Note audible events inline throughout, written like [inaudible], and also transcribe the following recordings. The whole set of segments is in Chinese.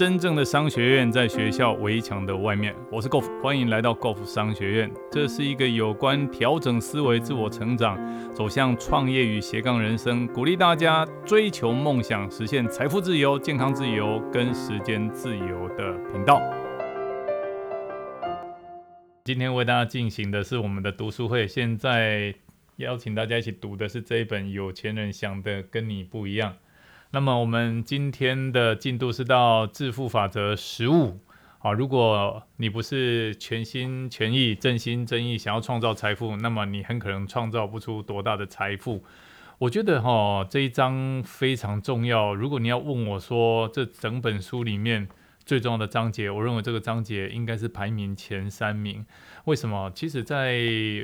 真正的商学院在学校围墙的外面。我是 Golf，欢迎来到 Golf 商学院。这是一个有关调整思维、自我成长、走向创业与斜杠人生，鼓励大家追求梦想、实现财富自由、健康自由跟时间自由的频道。今天为大家进行的是我们的读书会，现在邀请大家一起读的是这一本《有钱人想的跟你不一样》。那么我们今天的进度是到致富法则十五。好，如果你不是全心全意、真心真意想要创造财富，那么你很可能创造不出多大的财富。我觉得哈这一章非常重要。如果你要问我说这整本书里面最重要的章节，我认为这个章节应该是排名前三名。为什么？其实在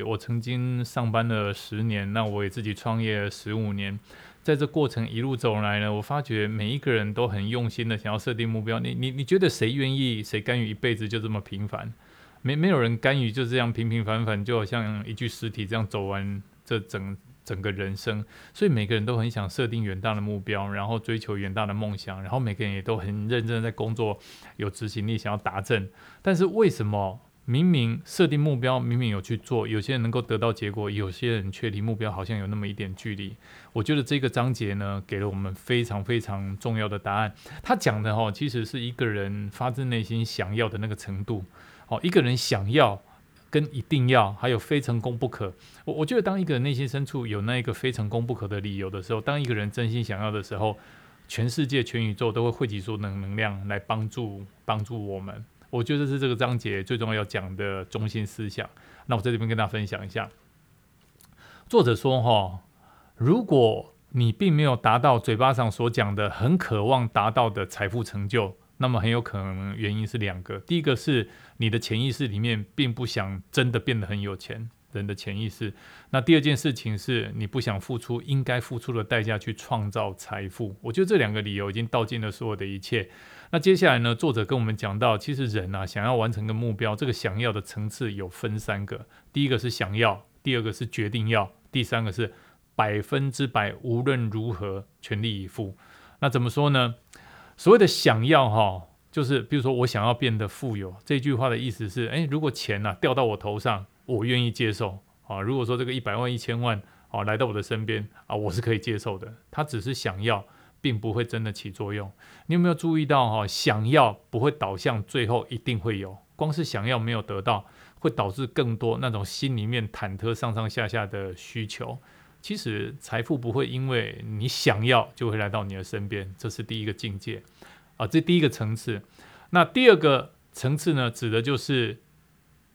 我曾经上班了十年，那我也自己创业十五年。在这过程一路走来呢，我发觉每一个人都很用心的想要设定目标。你你你觉得谁愿意谁甘于一辈子就这么平凡？没没有人甘于就这样平平凡凡，就好像一具尸体这样走完这整整个人生。所以每个人都很想设定远大的目标，然后追求远大的梦想，然后每个人也都很认真的在工作，有执行力，想要达成。但是为什么？明明设定目标，明明有去做，有些人能够得到结果，有些人却离目标好像有那么一点距离。我觉得这个章节呢，给了我们非常非常重要的答案。他讲的哈，其实是一个人发自内心想要的那个程度。哦，一个人想要跟一定要，还有非成功不可。我我觉得，当一个人内心深处有那一个非成功不可的理由的时候，当一个人真心想要的时候，全世界、全宇宙都会汇集出能能量来帮助帮助我们。我觉得是这个章节最重要要讲的中心思想。那我在这边跟大家分享一下。作者说：“哈，如果你并没有达到嘴巴上所讲的很渴望达到的财富成就，那么很有可能原因是两个。第一个是你的潜意识里面并不想真的变得很有钱。”人的潜意识。那第二件事情是你不想付出应该付出的代价去创造财富。我觉得这两个理由已经道尽了所有的一切。那接下来呢？作者跟我们讲到，其实人啊，想要完成个目标，这个想要的层次有分三个：第一个是想要，第二个是决定要，第三个是百分之百无论如何全力以赴。那怎么说呢？所谓的想要哈，就是比如说我想要变得富有，这句话的意思是：诶，如果钱呐掉到我头上。我愿意接受啊！如果说这个一百万、一千万啊来到我的身边啊，我是可以接受的。他只是想要，并不会真的起作用。你有没有注意到哈？想要不会导向最后一定会有，光是想要没有得到，会导致更多那种心里面忐忑、上上下下的需求。其实财富不会因为你想要就会来到你的身边，这是第一个境界啊，这第一个层次。那第二个层次呢，指的就是。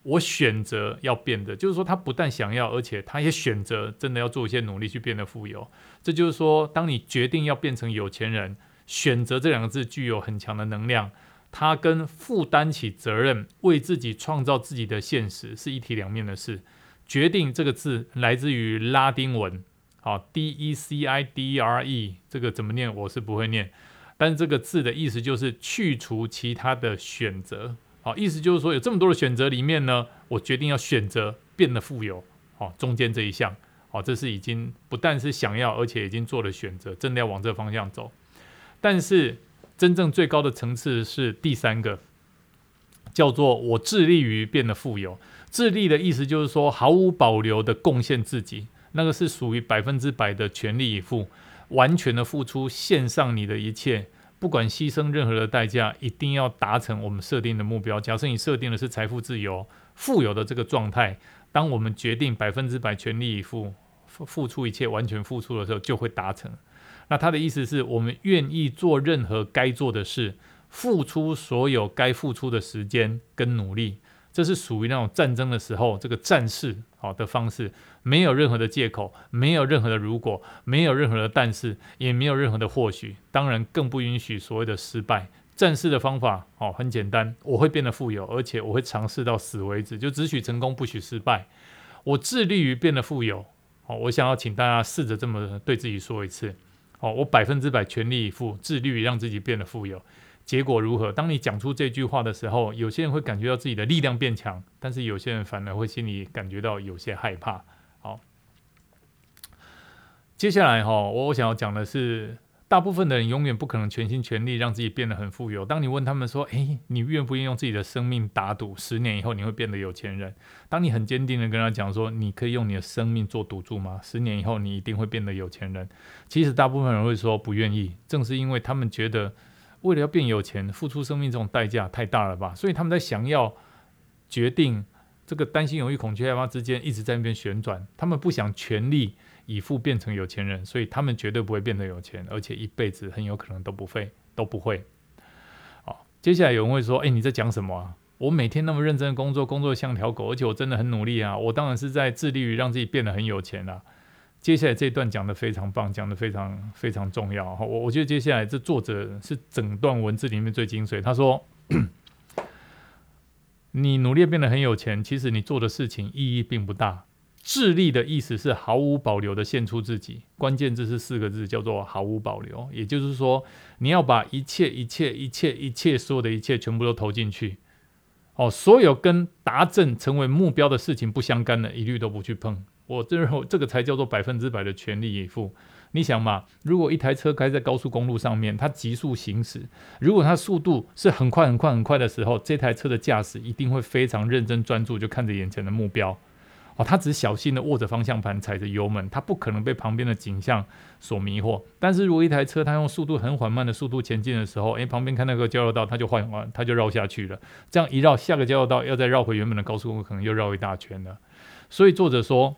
我选择要变的，就是说他不但想要，而且他也选择真的要做一些努力去变得富有。这就是说，当你决定要变成有钱人，选择这两个字具有很强的能量，它跟负担起责任、为自己创造自己的现实是一体两面的事。决定这个字来自于拉丁文，好，D E C I D E R E，这个怎么念我是不会念，但是这个字的意思就是去除其他的选择。好，意思就是说，有这么多的选择里面呢，我决定要选择变得富有。好，中间这一项，好，这是已经不但是想要，而且已经做了选择，真的要往这方向走。但是，真正最高的层次是第三个，叫做我致力于变得富有。致力的意思就是说，毫无保留的贡献自己，那个是属于百分之百的全力以赴，完全的付出，献上你的一切。不管牺牲任何的代价，一定要达成我们设定的目标。假设你设定的是财富自由、富有的这个状态，当我们决定百分之百全力以赴、付付出一切、完全付出的时候，就会达成。那他的意思是我们愿意做任何该做的事，付出所有该付出的时间跟努力。这是属于那种战争的时候，这个战士好的方式，没有任何的借口，没有任何的如果，没有任何的但是，也没有任何的或许，当然更不允许所谓的失败。战士的方法哦很简单，我会变得富有，而且我会尝试到死为止，就只许成功，不许失败。我致力于变得富有，哦，我想要请大家试着这么对自己说一次，哦，我百分之百全力以赴，致力于让自己变得富有。结果如何？当你讲出这句话的时候，有些人会感觉到自己的力量变强，但是有些人反而会心里感觉到有些害怕。好，接下来哈，我我想要讲的是大部分的人永远不可能全心全力让自己变得很富有。当你问他们说：“诶，你愿不愿意用自己的生命打赌，十年以后你会变得有钱人？”当你很坚定的跟他讲说：“你可以用你的生命做赌注吗？十年以后你一定会变得有钱人。”其实大部分人会说不愿意，正是因为他们觉得为了要变有钱，付出生命这种代价太大了吧？所以他们在想要决定这个担心、犹豫、恐惧、害怕之间一直在那边旋转。他们不想全力。以赴变成有钱人，所以他们绝对不会变得有钱，而且一辈子很有可能都不会都不会。好，接下来有人会说：“哎，你在讲什么啊？我每天那么认真工作，工作像条狗，而且我真的很努力啊！我当然是在致力于让自己变得很有钱啊。”接下来这一段讲的非常棒，讲的非常非常重要哈。我我觉得接下来这作者是整段文字里面最精髓。他说：“ [coughs] 你努力变得很有钱，其实你做的事情意义并不大。”智力的意思是毫无保留的献出自己，关键字是四个字，叫做毫无保留。也就是说，你要把一切、一切、一切、一切所有的一切全部都投进去。哦，所有跟达阵成为目标的事情不相干的，一律都不去碰。我这后这个才叫做百分之百的全力以赴。你想嘛，如果一台车开在高速公路上面，它急速行驶，如果它速度是很快、很快、很快的时候，这台车的驾驶一定会非常认真专注，就看着眼前的目标。哦，他只小心的握着方向盘，踩着油门，他不可能被旁边的景象所迷惑。但是如果一台车它用速度很缓慢的速度前进的时候，诶，旁边看那个交流道，它就换弯，它就绕下去了。这样一绕，下个交流道要再绕回原本的高速公路，可能又绕一大圈了。所以作者说，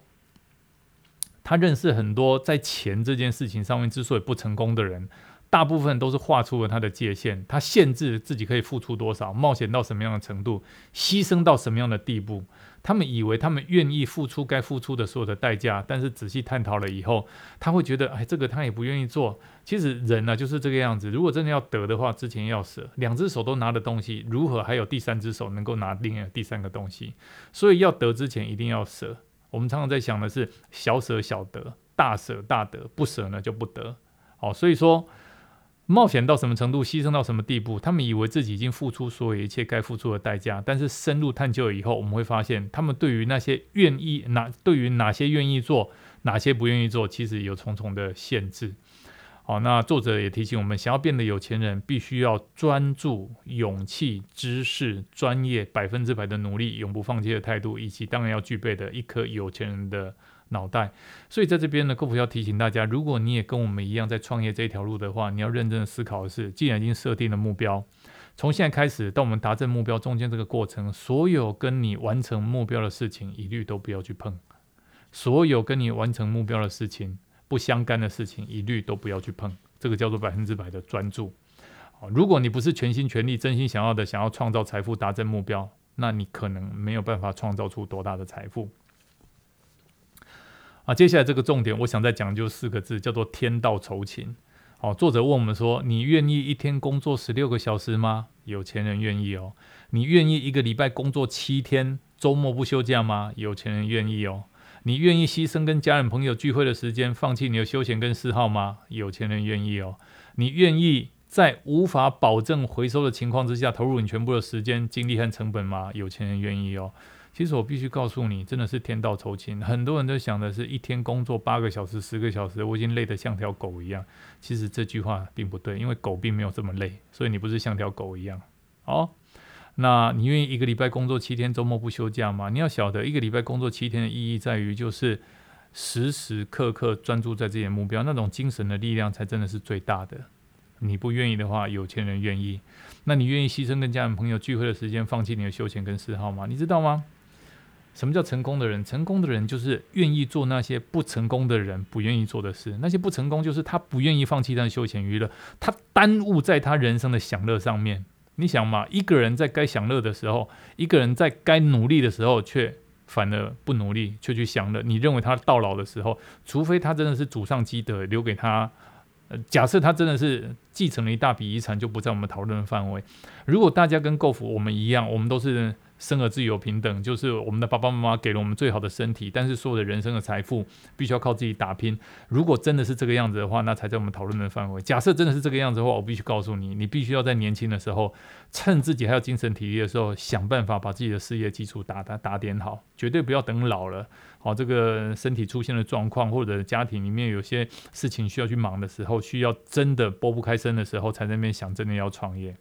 他认识很多在钱这件事情上面之所以不成功的人。大部分都是画出了他的界限，他限制自己可以付出多少，冒险到什么样的程度，牺牲到什么样的地步。他们以为他们愿意付出该付出的所有的代价，但是仔细探讨了以后，他会觉得，哎，这个他也不愿意做。其实人呢就是这个样子，如果真的要得的话，之前要舍，两只手都拿的东西，如何还有第三只手能够拿另外第三个东西？所以要得之前一定要舍。我们常常在想的是小舍小得，大舍大得，不舍呢就不得。好，所以说。冒险到什么程度，牺牲到什么地步，他们以为自己已经付出所有一切该付出的代价，但是深入探究以后，我们会发现，他们对于那些愿意哪，对于哪些愿意做，哪些不愿意做，其实有重重的限制。好，那作者也提醒我们，想要变得有钱人，必须要专注、勇气、知识、专业、百分之百的努力、永不放弃的态度，以及当然要具备的一颗有钱人的。脑袋，所以在这边呢，客服要提醒大家，如果你也跟我们一样在创业这条路的话，你要认真的思考的是，既然已经设定了目标，从现在开始到我们达成目标中间这个过程，所有跟你完成目标的事情，一律都不要去碰；所有跟你完成目标的事情不相干的事情，一律都不要去碰。这个叫做百分之百的专注。好，如果你不是全心全力、真心想要的，想要创造财富、达成目标，那你可能没有办法创造出多大的财富。啊，接下来这个重点，我想再讲就四个字，叫做天道酬勤。好，作者问我们说：你愿意一天工作十六个小时吗？有钱人愿意哦。你愿意一个礼拜工作七天，周末不休假吗？有钱人愿意哦。你愿意牺牲跟家人朋友聚会的时间，放弃你的休闲跟嗜好吗？有钱人愿意哦。你愿意在无法保证回收的情况之下，投入你全部的时间、精力和成本吗？有钱人愿意哦。其实我必须告诉你，真的是天道酬勤。很多人都想的是一天工作八个小时、十个小时，我已经累得像条狗一样。其实这句话并不对，因为狗并没有这么累，所以你不是像条狗一样。好，那你愿意一个礼拜工作七天，周末不休假吗？你要晓得，一个礼拜工作七天的意义在于，就是时时刻刻专注在自己的目标，那种精神的力量才真的是最大的。你不愿意的话，有钱人愿意。那你愿意牺牲跟家人朋友聚会的时间，放弃你的休闲跟嗜好吗？你知道吗？什么叫成功的人？成功的人就是愿意做那些不成功的人不愿意做的事。那些不成功，就是他不愿意放弃他的休闲娱乐，他耽误在他人生的享乐上面。你想嘛，一个人在该享乐的时候，一个人在该努力的时候，却反而不努力，却去享乐。你认为他到老的时候，除非他真的是祖上积德，留给他。呃，假设他真的是继承了一大笔遗产，就不在我们讨论的范围。如果大家跟购福我们一样，我们都是。生而自由平等，就是我们的爸爸妈妈给了我们最好的身体，但是所有的人生的财富必须要靠自己打拼。如果真的是这个样子的话，那才在我们讨论的范围。假设真的是这个样子的话，我必须告诉你，你必须要在年轻的时候，趁自己还有精神体力的时候，想办法把自己的事业基础打打打点好，绝对不要等老了，好这个身体出现了状况，或者家庭里面有些事情需要去忙的时候，需要真的拨不开身的时候，才在那边想真的要创业。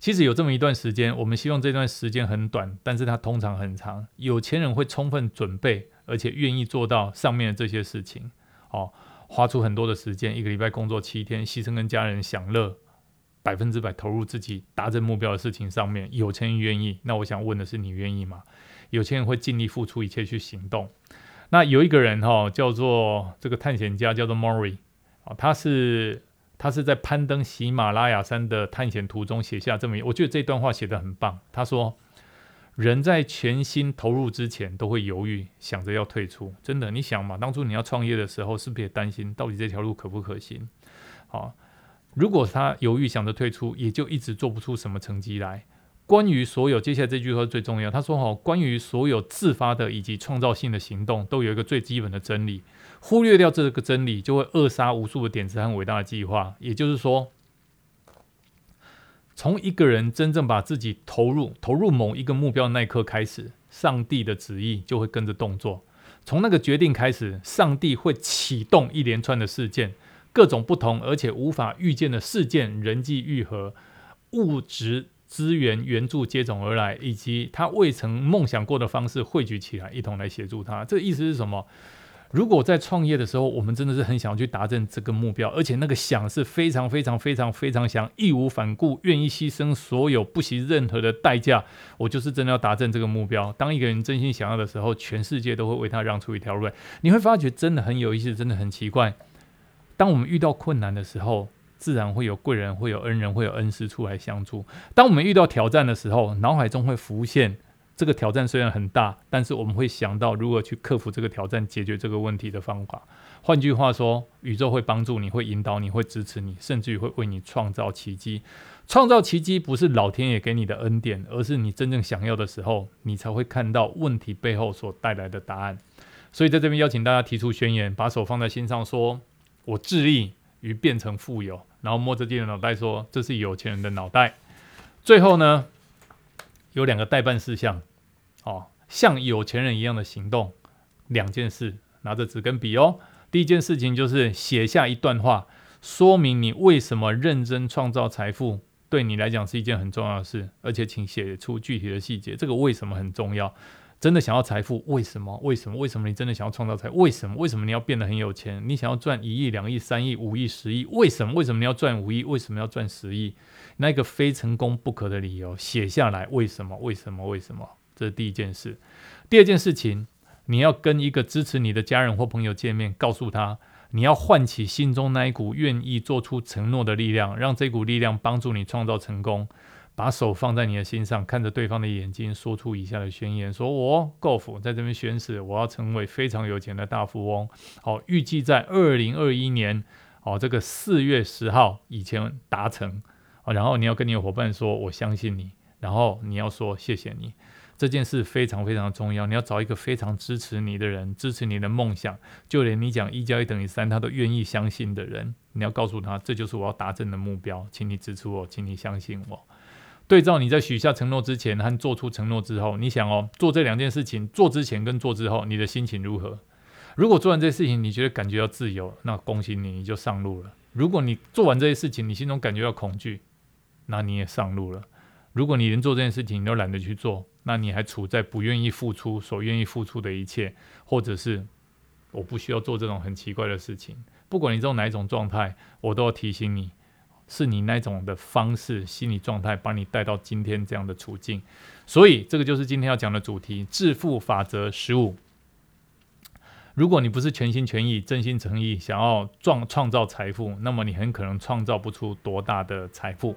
其实有这么一段时间，我们希望这段时间很短，但是它通常很长。有钱人会充分准备，而且愿意做到上面的这些事情。哦，花出很多的时间，一个礼拜工作七天，牺牲跟家人享乐，百分之百投入自己达成目标的事情上面。有钱人愿意，那我想问的是，你愿意吗？有钱人会尽力付出一切去行动。那有一个人哈，叫做这个探险家，叫做 Mori，啊，他是。他是在攀登喜马拉雅山的探险途中写下这么一，我觉得这段话写得很棒。他说：“人在全心投入之前都会犹豫，想着要退出。真的，你想嘛，当初你要创业的时候，是不是也担心到底这条路可不可行？好，如果他犹豫想着退出，也就一直做不出什么成绩来。”关于所有，接下来这句话最重要。他说：“哈，关于所有自发的以及创造性的行动，都有一个最基本的真理。忽略掉这个真理，就会扼杀无数的点子和伟大的计划。也就是说，从一个人真正把自己投入投入某一个目标的那一刻开始，上帝的旨意就会跟着动作。从那个决定开始，上帝会启动一连串的事件，各种不同而且无法预见的事件，人际愈合，物质。”资源援助接踵而来，以及他未曾梦想过的方式汇聚起来，一同来协助他。这意思是什么？如果在创业的时候，我们真的是很想要去达成这个目标，而且那个想是非常非常非常非常想，义无反顾，愿意牺牲所有，不惜任何的代价，我就是真的要达成这个目标。当一个人真心想要的时候，全世界都会为他让出一条路。你会发觉真的很有意思，真的很奇怪。当我们遇到困难的时候，自然会有贵人，会有恩人，会有恩师出来相助。当我们遇到挑战的时候，脑海中会浮现这个挑战虽然很大，但是我们会想到如何去克服这个挑战，解决这个问题的方法。换句话说，宇宙会帮助你，会引导你，会支持你，甚至于会为你创造奇迹。创造奇迹不是老天爷给你的恩典，而是你真正想要的时候，你才会看到问题背后所带来的答案。所以在这边邀请大家提出宣言，把手放在心上，说我致力于变成富有。然后摸着自己的脑袋说：“这是有钱人的脑袋。”最后呢，有两个代办事项，哦，像有钱人一样的行动，两件事，拿着纸跟笔哦。第一件事情就是写下一段话，说明你为什么认真创造财富，对你来讲是一件很重要的事，而且请写出具体的细节。这个为什么很重要？真的想要财富？为什么？为什么？为什么你真的想要创造财？为什么？为什么你要变得很有钱？你想要赚一亿、两亿、三亿、五亿、十亿？为什么？为什么你要赚五亿？为什么要赚十亿？那个非成功不可的理由写下来。为什么？为什么？为什么？这是第一件事。第二件事情，你要跟一个支持你的家人或朋友见面，告诉他你要唤起心中那一股愿意做出承诺的力量，让这股力量帮助你创造成功。把手放在你的心上，看着对方的眼睛，说出以下的宣言：说我 Golf 在这边宣誓，我要成为非常有钱的大富翁。好，预计在二零二一年，哦，这个四月十号以前达成。然后你要跟你的伙伴说，我相信你。然后你要说谢谢你，这件事非常非常重要。你要找一个非常支持你的人，支持你的梦想，就连你讲一加一等于三，他都愿意相信的人。你要告诉他，这就是我要达成的目标，请你支持我，请你相信我。对照你在许下承诺之前和做出承诺之后，你想哦，做这两件事情，做之前跟做之后，你的心情如何？如果做完这些事情，你觉得感觉到自由，那恭喜你，你就上路了。如果你做完这些事情，你心中感觉到恐惧，那你也上路了。如果你连做这件事情你都懒得去做，那你还处在不愿意付出所愿意付出的一切，或者是我不需要做这种很奇怪的事情。不管你这种哪一种状态，我都要提醒你。是你那种的方式、心理状态，把你带到今天这样的处境，所以这个就是今天要讲的主题——致富法则十五。如果你不是全心全意、真心诚意想要创创造财富，那么你很可能创造不出多大的财富。